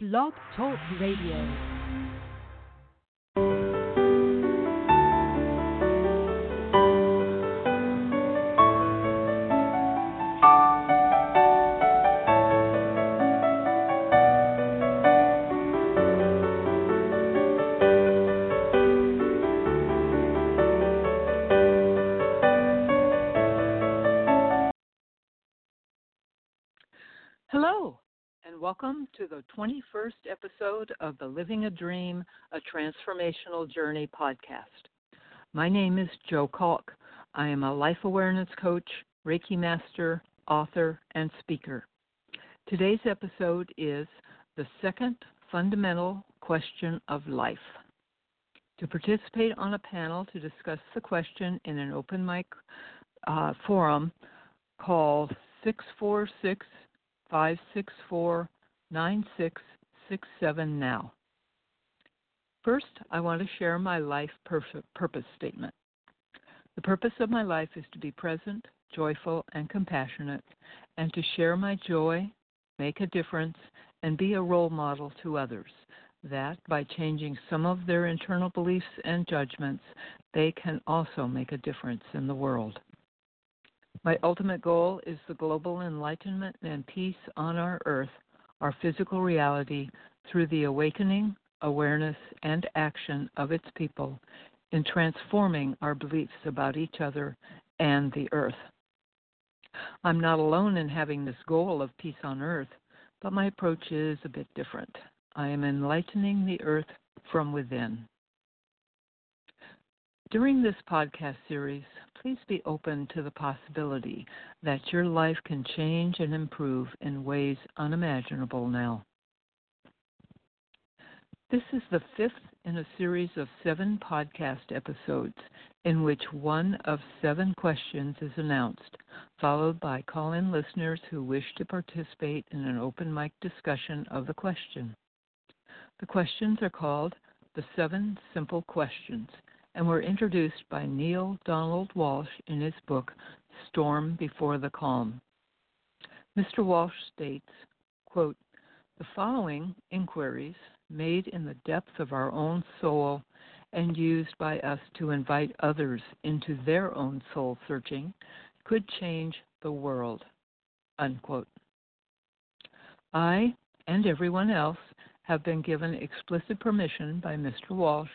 Blog Talk Radio. Welcome to the 21st episode of the Living a Dream, a Transformational Journey podcast. My name is Jo Calk. I am a life awareness coach, Reiki master, author, and speaker. Today's episode is the second fundamental question of life. To participate on a panel to discuss the question in an open mic uh, forum, call 646 564 9667 now. First, I want to share my life purpose statement. The purpose of my life is to be present, joyful, and compassionate, and to share my joy, make a difference, and be a role model to others. That by changing some of their internal beliefs and judgments, they can also make a difference in the world. My ultimate goal is the global enlightenment and peace on our earth, our physical reality, through the awakening, awareness, and action of its people in transforming our beliefs about each other and the earth. I'm not alone in having this goal of peace on earth, but my approach is a bit different. I am enlightening the earth from within. During this podcast series, please be open to the possibility that your life can change and improve in ways unimaginable now. This is the fifth in a series of seven podcast episodes in which one of seven questions is announced, followed by call in listeners who wish to participate in an open mic discussion of the question. The questions are called the Seven Simple Questions and were introduced by Neale Donald Walsch in his book Storm Before the Calm. Mr. Walsch states, quote, The following inquiries, made in the depths of our own soul and used by us to invite others into their own soul searching, could change the world. Unquote. I and everyone else have been given explicit permission by Mr. Walsch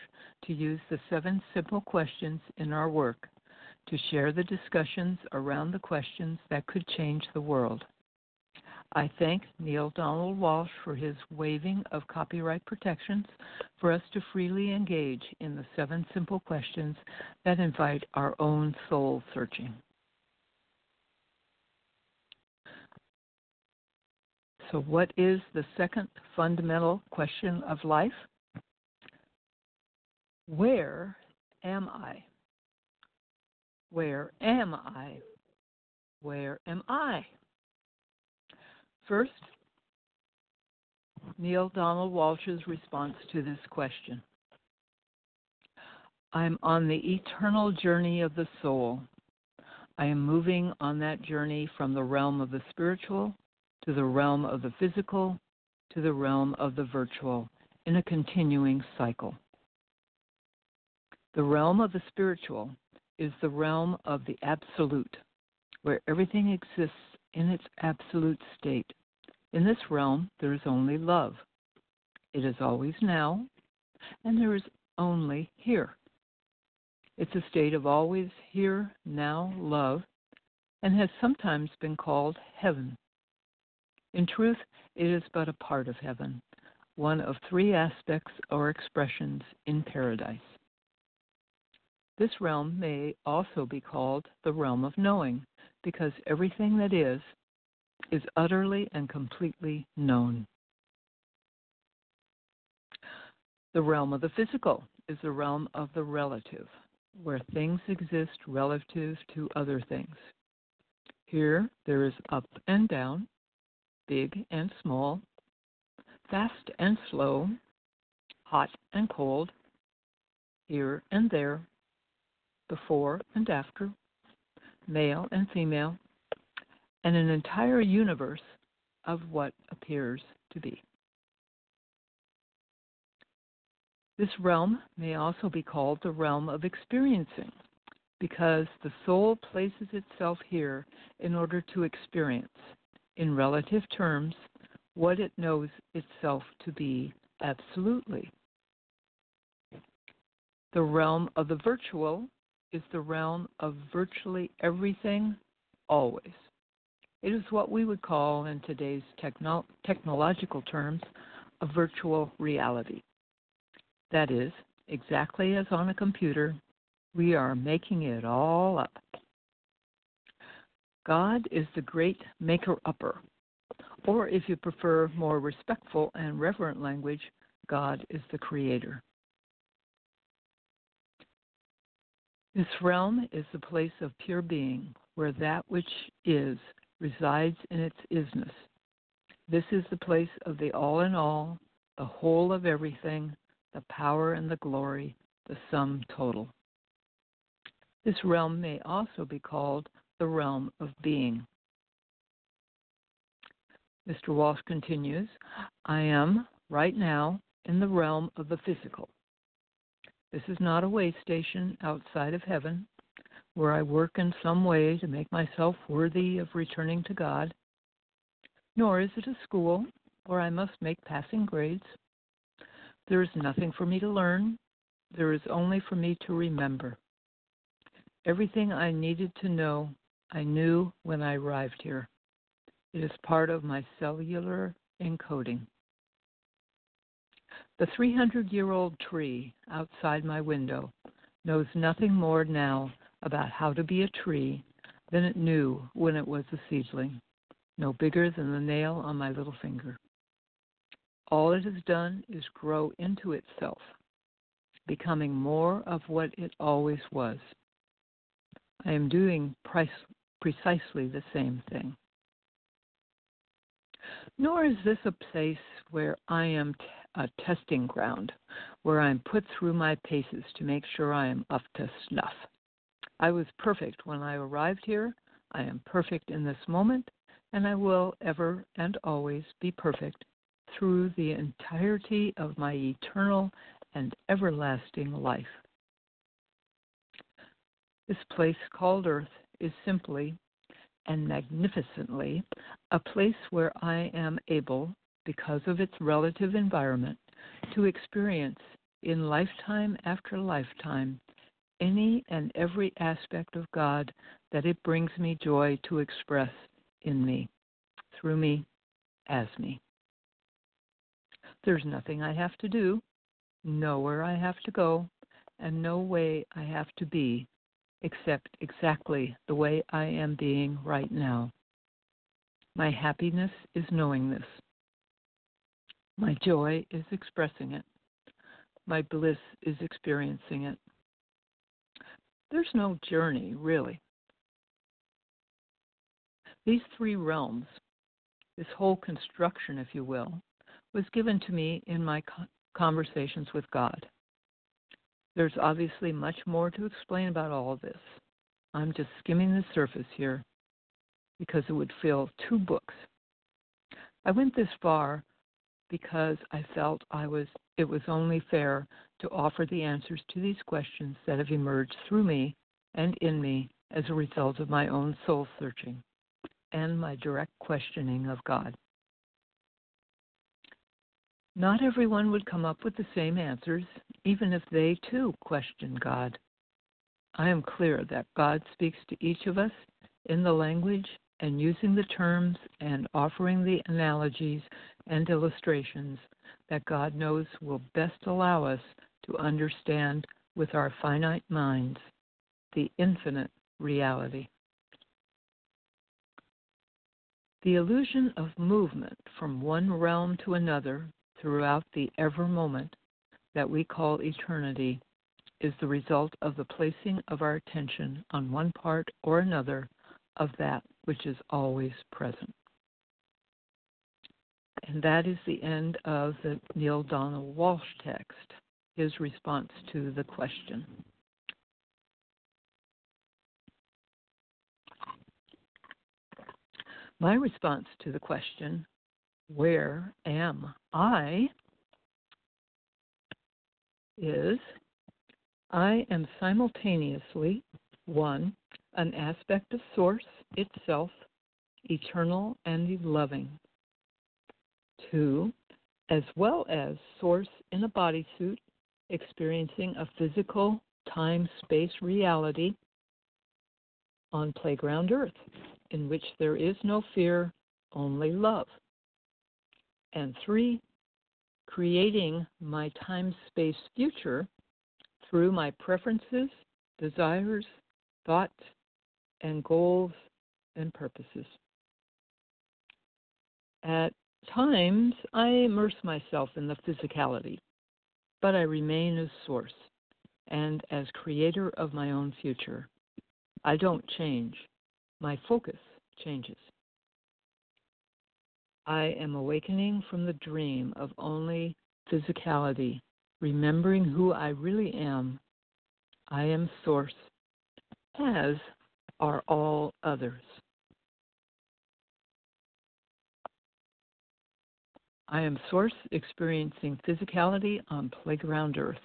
to use the seven simple questions in our work to share the discussions around the questions that could change the world. I thank Neale Donald Walsch for his waiving of copyright protections for us to freely engage in the seven simple questions that invite our own soul searching. So, what is the second fundamental question of life? Where am I? Where am I? Where am I? First, Neale Donald Walsch's response to this question I'm on the eternal journey of the soul. I am moving on that journey from the realm of the spiritual to the realm of the physical to the realm of the virtual in a continuing cycle. The realm of the spiritual is the realm of the absolute, where everything exists in its absolute state. In this realm, there is only love. It is always now, and there is only here. It's a state of always here, now love, and has sometimes been called heaven. In truth, it is but a part of heaven, one of three aspects or expressions in paradise. This realm may also be called the realm of knowing, because everything that is, is utterly and completely known. The realm of the physical is the realm of the relative, where things exist relative to other things. Here there is up and down, big and small, fast and slow, hot and cold, here and there, before and after, male and female, and an entire universe of what appears to be. This realm may also be called the realm of experiencing because the soul places itself here in order to experience, in relative terms, what it knows itself to be absolutely. The realm of the virtual is the realm of virtually everything, always. It is what we would call, in today's techno- technological terms, a virtual reality. That is, exactly as on a computer, we are making it all up. God is the great maker upper, or if you prefer more respectful and reverent language, God is the creator. This realm is the place of pure being, where that which is resides in its isness. This is the place of the all in all, the whole of everything, the power and the glory, the sum total. This realm may also be called the realm of being. Mr. Walsch continues I am, right now, in the realm of the physical. This is not a way station outside of heaven where I work in some way to make myself worthy of returning to God, nor is it a school where I must make passing grades. There is nothing for me to learn, there is only for me to remember. Everything I needed to know, I knew when I arrived here. It is part of my cellular encoding. The 300 year old tree outside my window knows nothing more now about how to be a tree than it knew when it was a seedling, no bigger than the nail on my little finger. All it has done is grow into itself, becoming more of what it always was. I am doing precisely the same thing. Nor is this a place where I am t- a testing ground, where I am put through my paces to make sure I am up to snuff. I was perfect when I arrived here. I am perfect in this moment, and I will ever and always be perfect through the entirety of my eternal and everlasting life. This place called Earth is simply and magnificently a place where I am able, because of its relative environment, to experience in lifetime after lifetime any and every aspect of God that it brings me joy to express in me, through me, as me. There's nothing I have to do, nowhere I have to go, and no way I have to be except exactly the way I am being right now. My happiness is knowing this. My joy is expressing it. My bliss is experiencing it. There's no journey, really. These three realms, this whole construction, if you will, was given to me in my conversations with God. There's obviously much more to explain about all of this. I'm just skimming the surface here because it would fill two books. I went this far because I felt I was it was only fair to offer the answers to these questions that have emerged through me and in me as a result of my own soul searching and my direct questioning of God. Not everyone would come up with the same answers, even if they too question God. I am clear that God speaks to each of us in the language and using the terms and offering the analogies and illustrations that God knows will best allow us to understand with our finite minds the infinite reality. The illusion of movement from one realm to another throughout the ever moment that we call eternity is the result of the placing of our attention on one part or another of that which is always present. And that is the end of the Neale Donald Walsch text, his response to the question. My response to the question where am I? Is I am simultaneously one, an aspect of Source itself, eternal and loving. Two, as well as Source in a bodysuit, experiencing a physical time space reality on playground Earth, in which there is no fear, only love. And three, creating my time space future through my preferences, desires, thoughts, and goals and purposes. At times, I immerse myself in the physicality, but I remain as source and as creator of my own future. I don't change, my focus changes. I am awakening from the dream of only physicality, remembering who I really am. I am source, as are all others. I am source experiencing physicality on playground earth.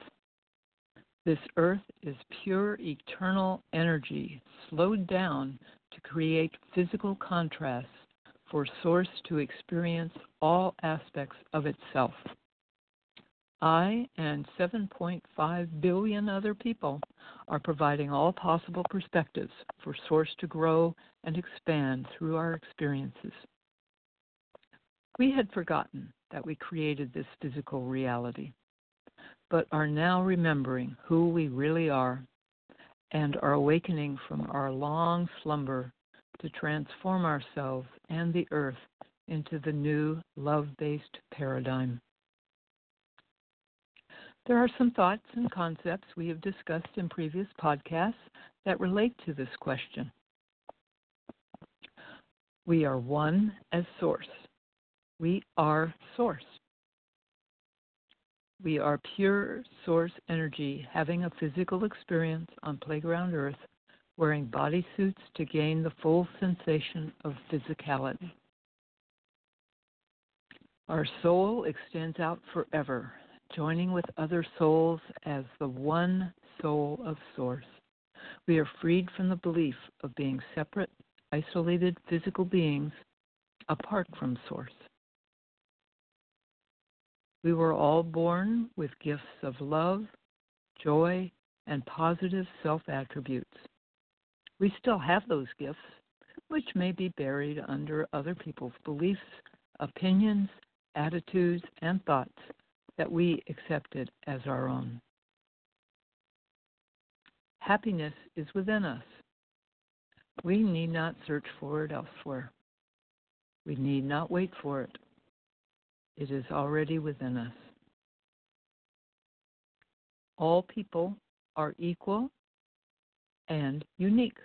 This earth is pure eternal energy slowed down to create physical contrasts for source to experience all aspects of itself. I and 7.5 billion other people are providing all possible perspectives for Source to grow and expand through our experiences. We had forgotten that we created this physical reality, but are now remembering who we really are and are awakening from our long slumber to transform ourselves and the earth into the new love based paradigm. There are some thoughts and concepts we have discussed in previous podcasts that relate to this question. We are one as source. We are source. We are pure source energy having a physical experience on playground earth wearing bodysuits to gain the full sensation of physicality. Our soul extends out forever, joining with other souls as the one soul of Source. We are freed from the belief of being separate, isolated physical beings apart from Source. We were all born with gifts of love, joy, and positive self attributes. We still have those gifts, which may be buried under other people's beliefs, opinions, attitudes, and thoughts that we accepted as our own. Happiness is within us. We need not search for it elsewhere. We need not wait for it. It is already within us. All people are equal and unique.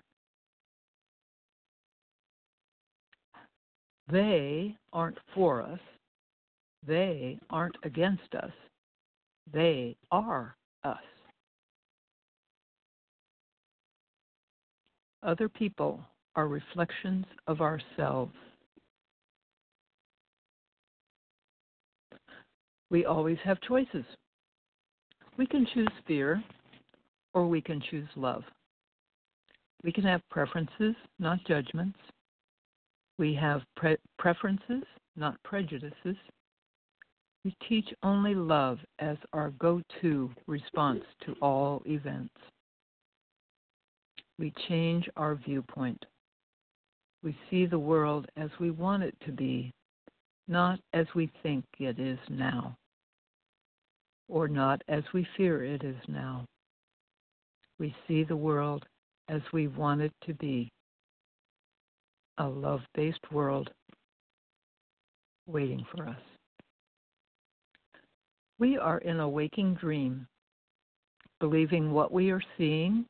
They aren't for us. They aren't against us. They are us. Other people are reflections of ourselves. We always have choices. We can choose fear or we can choose love. We can have preferences, not judgments. We have pre- preferences, not prejudices. We teach only love as our go to response to all events. We change our viewpoint. We see the world as we want it to be, not as we think it is now, or not as we fear it is now. We see the world as we want it to be a love based world waiting for us. We are in a waking dream, believing what we are seeing,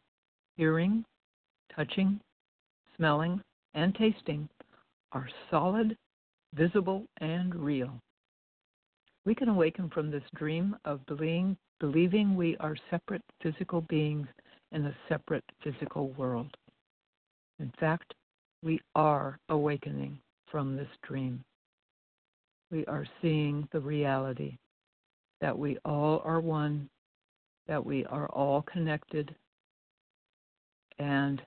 hearing, touching, smelling, and tasting are solid, visible, and real. We can awaken from this dream of believing, believing we are separate physical beings in a separate physical world. In fact, we are awakening from this dream. We are seeing the reality that we all are one that we are all connected and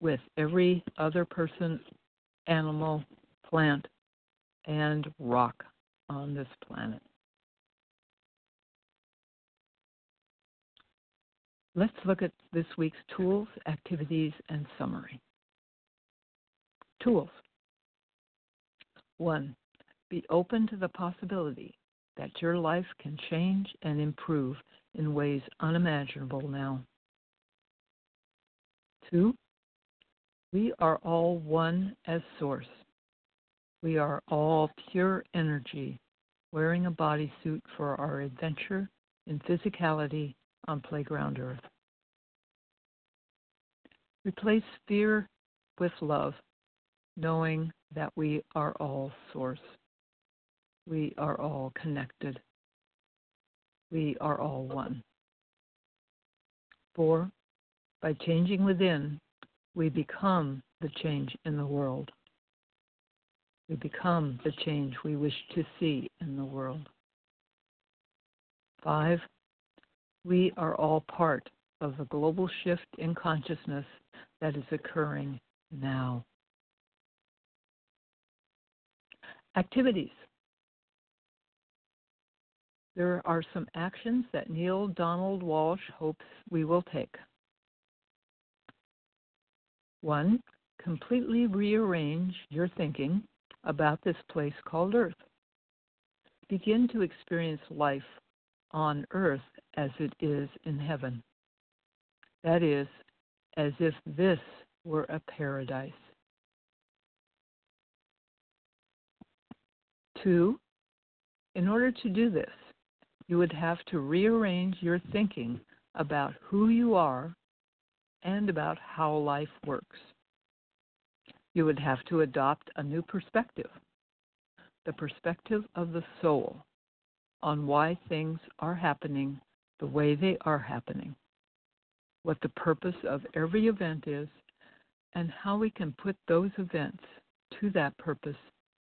with every other person, animal, plant, and rock on this planet. Let's look at this week's tools, activities, and summary. Tools. One, be open to the possibility that your life can change and improve in ways unimaginable now. Two, we are all one as source. We are all pure energy wearing a bodysuit for our adventure in physicality on Playground Earth. Replace fear with love, knowing that we are all source. We are all connected. We are all one. Four, by changing within, we become the change in the world. We become the change we wish to see in the world. Five, we are all part of the global shift in consciousness that is occurring now. Activities. There are some actions that Neale Donald Walsch hopes we will take. One, completely rearrange your thinking about this place called Earth. Begin to experience life on Earth as it is in heaven. That is, as if this were a paradise. Two, in order to do this, you would have to rearrange your thinking about who you are and about how life works. You would have to adopt a new perspective, the perspective of the soul on why things are happening the way they are happening, what the purpose of every event is, and how we can put those events to that purpose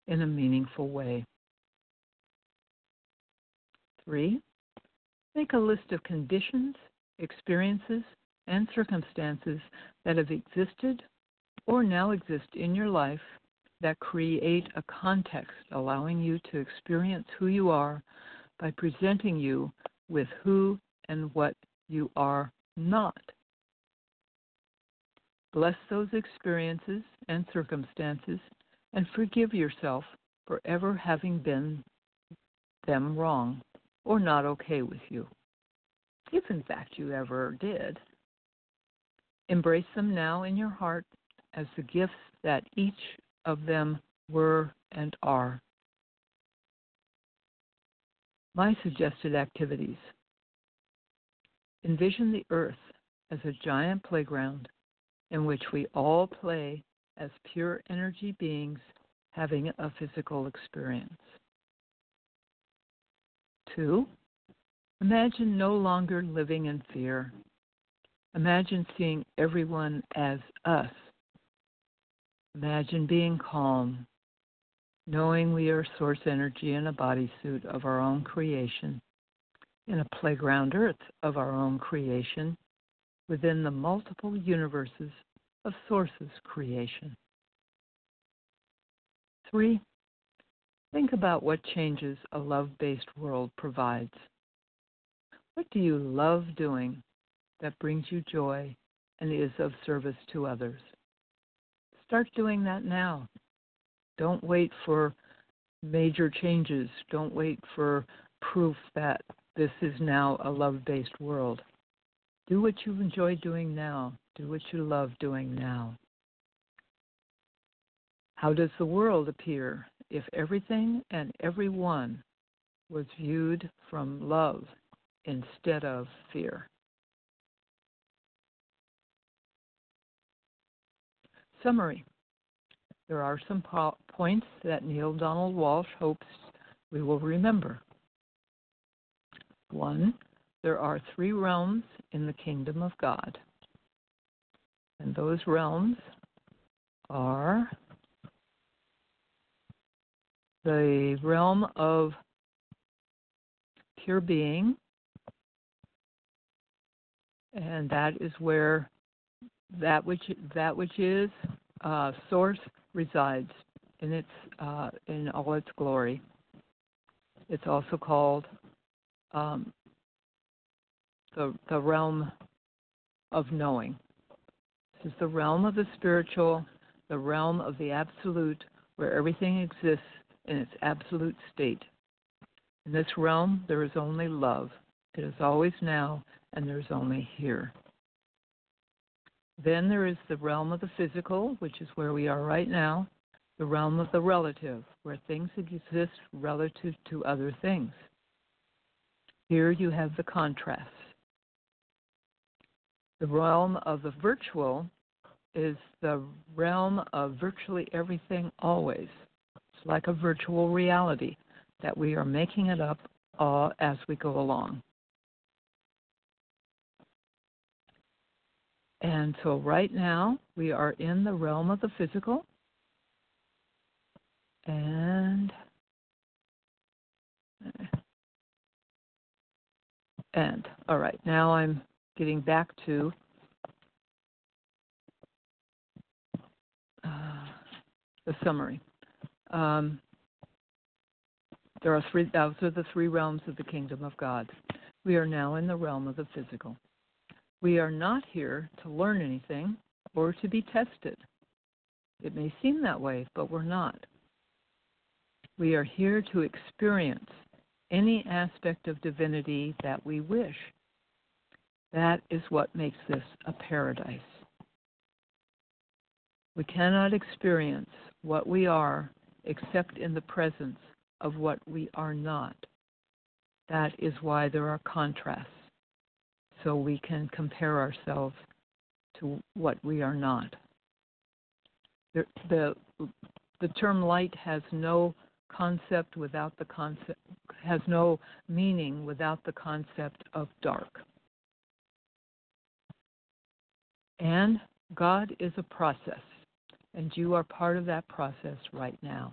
in a meaningful way. Three, make a list of conditions, experiences, and circumstances that have existed or now exist in your life that create a context allowing you to experience who you are by presenting you with who and what you are not. Bless those experiences and circumstances and forgive yourself for ever having been them wrong or not okay with you, if in fact you ever did. Embrace them now in your heart as the gifts that each of them were and are. My suggested activities envision the earth as a giant playground in which we all play as pure energy beings having a physical experience. Two, imagine no longer living in fear. Imagine seeing everyone as us Imagine being calm, knowing we are source energy in a bodysuit of our own creation, in a playground earth of our own creation, within the multiple universes of sources creation. Three, think about what changes a love based world provides. What do you love doing that brings you joy and is of service to others? Start doing that now. Don't wait for major changes. Don't wait for proof that this is now a love based world. Do what you enjoy doing now. Do what you love doing now. How does the world appear if everything and everyone was viewed from love instead of fear? Summary There are some po- points that Neale Donald Walsch hopes we will remember. One, there are three realms in the kingdom of God. And those realms are the realm of pure being, and that is where that which that which is uh, source resides in its uh, in all its glory. It's also called um, the the realm of knowing. This is the realm of the spiritual, the realm of the absolute, where everything exists in its absolute state. In this realm, there is only love. It is always now, and there is only here. Then there is the realm of the physical, which is where we are right now, the realm of the relative, where things exist relative to other things. Here you have the contrast. The realm of the virtual is the realm of virtually everything always. It's like a virtual reality that we are making it up uh, as we go along. And so, right now, we are in the realm of the physical. And and all right, now I'm getting back to uh, the summary. Um, there are three; those are the three realms of the kingdom of God. We are now in the realm of the physical. We are not here to learn anything or to be tested. It may seem that way, but we're not. We are here to experience any aspect of divinity that we wish. That is what makes this a paradise. We cannot experience what we are except in the presence of what we are not. That is why there are contrasts, so we can compare ourselves to what we are not. The, the, the term light has no concept without the concept, has no meaning without the concept of dark. And God is a process, and you are part of that process right now.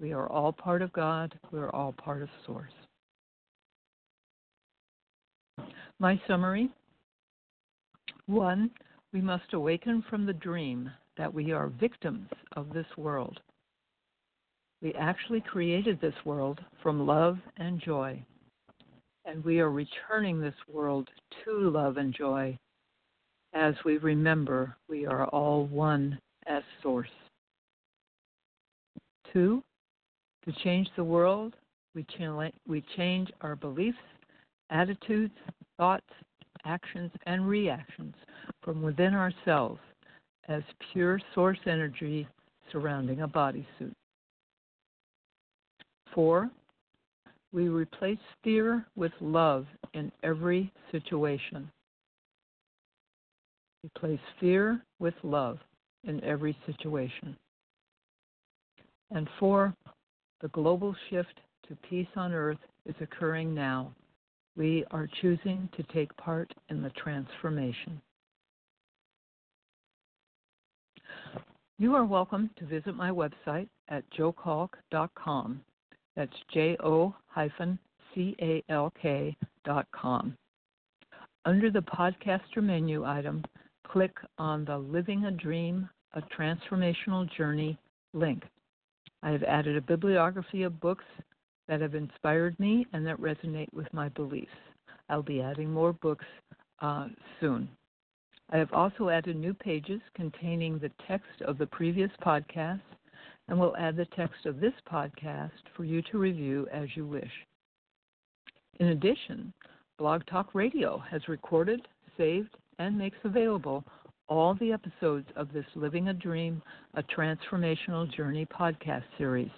We are all part of God, we are all part of Source. My summary one, we must awaken from the dream that we are victims of this world. We actually created this world from love and joy, and we are returning this world to love and joy as we remember we are all one as Source. Two, to change the world, we, ch- we change our beliefs, attitudes, thoughts, actions, and reactions from within ourselves as pure source energy surrounding a bodysuit. Four, we replace fear with love in every situation. Replace fear with love in every situation. And four, the global shift to peace on earth is occurring now. We are choosing to take part in the transformation. You are welcome to visit my website at jo-calk.com. That's J O hyphen C A L K dot com. Under the podcaster menu item, click on the Living a Dream, a Transformational Journey link. I have added a bibliography of books that have inspired me and that resonate with my beliefs. I'll be adding more books uh, soon. I have also added new pages containing the text of the previous podcast and will add the text of this podcast for you to review as you wish. In addition, Blog Talk Radio has recorded, saved, and makes available all the episodes of this Living a Dream, a Transformational Journey podcast series,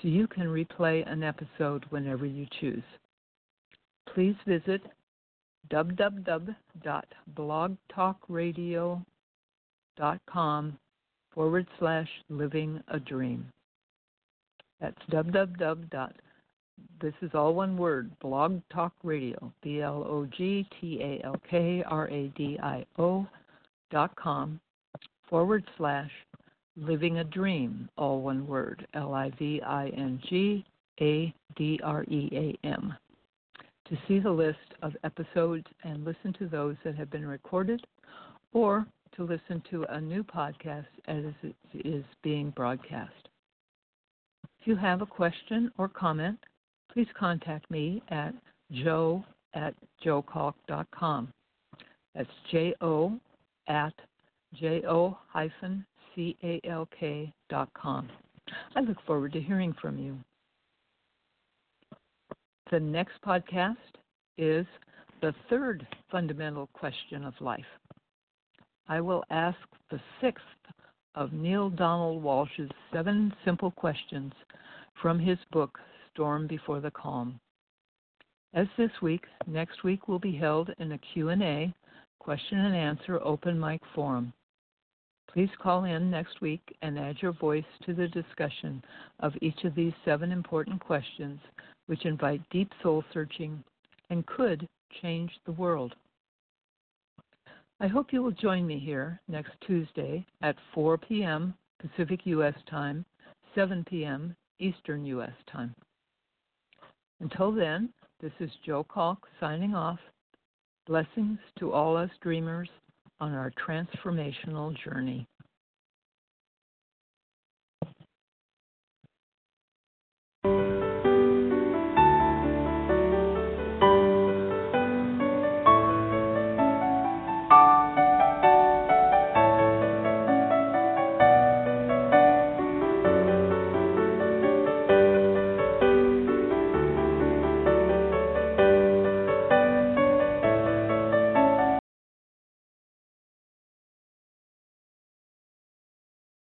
so you can replay an episode whenever you choose. Please visit www.blogtalkradio.com forward slash living a dream. That's www. This is all one word, Blog Talk Radio, B L O G T A L K R A D I O dot com forward slash living a dream, all one word, L I V I N G A D R E A M. To see the list of episodes and listen to those that have been recorded, or to listen to a new podcast as it is being broadcast. If you have a question or comment, please contact me at joe at jo-calk.com. That's J O at J O hyphen C A L K dot com. I look forward to hearing from you. The next podcast is the third fundamental question of life. I will ask the sixth of Neale Donald Walsch's seven simple questions from his book, Storm Before the Calm. As this week, next week will be held in a Q&A, question and answer open mic forum. Please call in next week and add your voice to the discussion of each of these seven important questions, which invite deep soul searching and could change the world. I hope you will join me here next Tuesday at 4 p.m. Pacific U.S. time, 7 p.m. Eastern U.S. time. Until then, this is Jo Calk signing off. Blessings to all us dreamers on our transformational journey.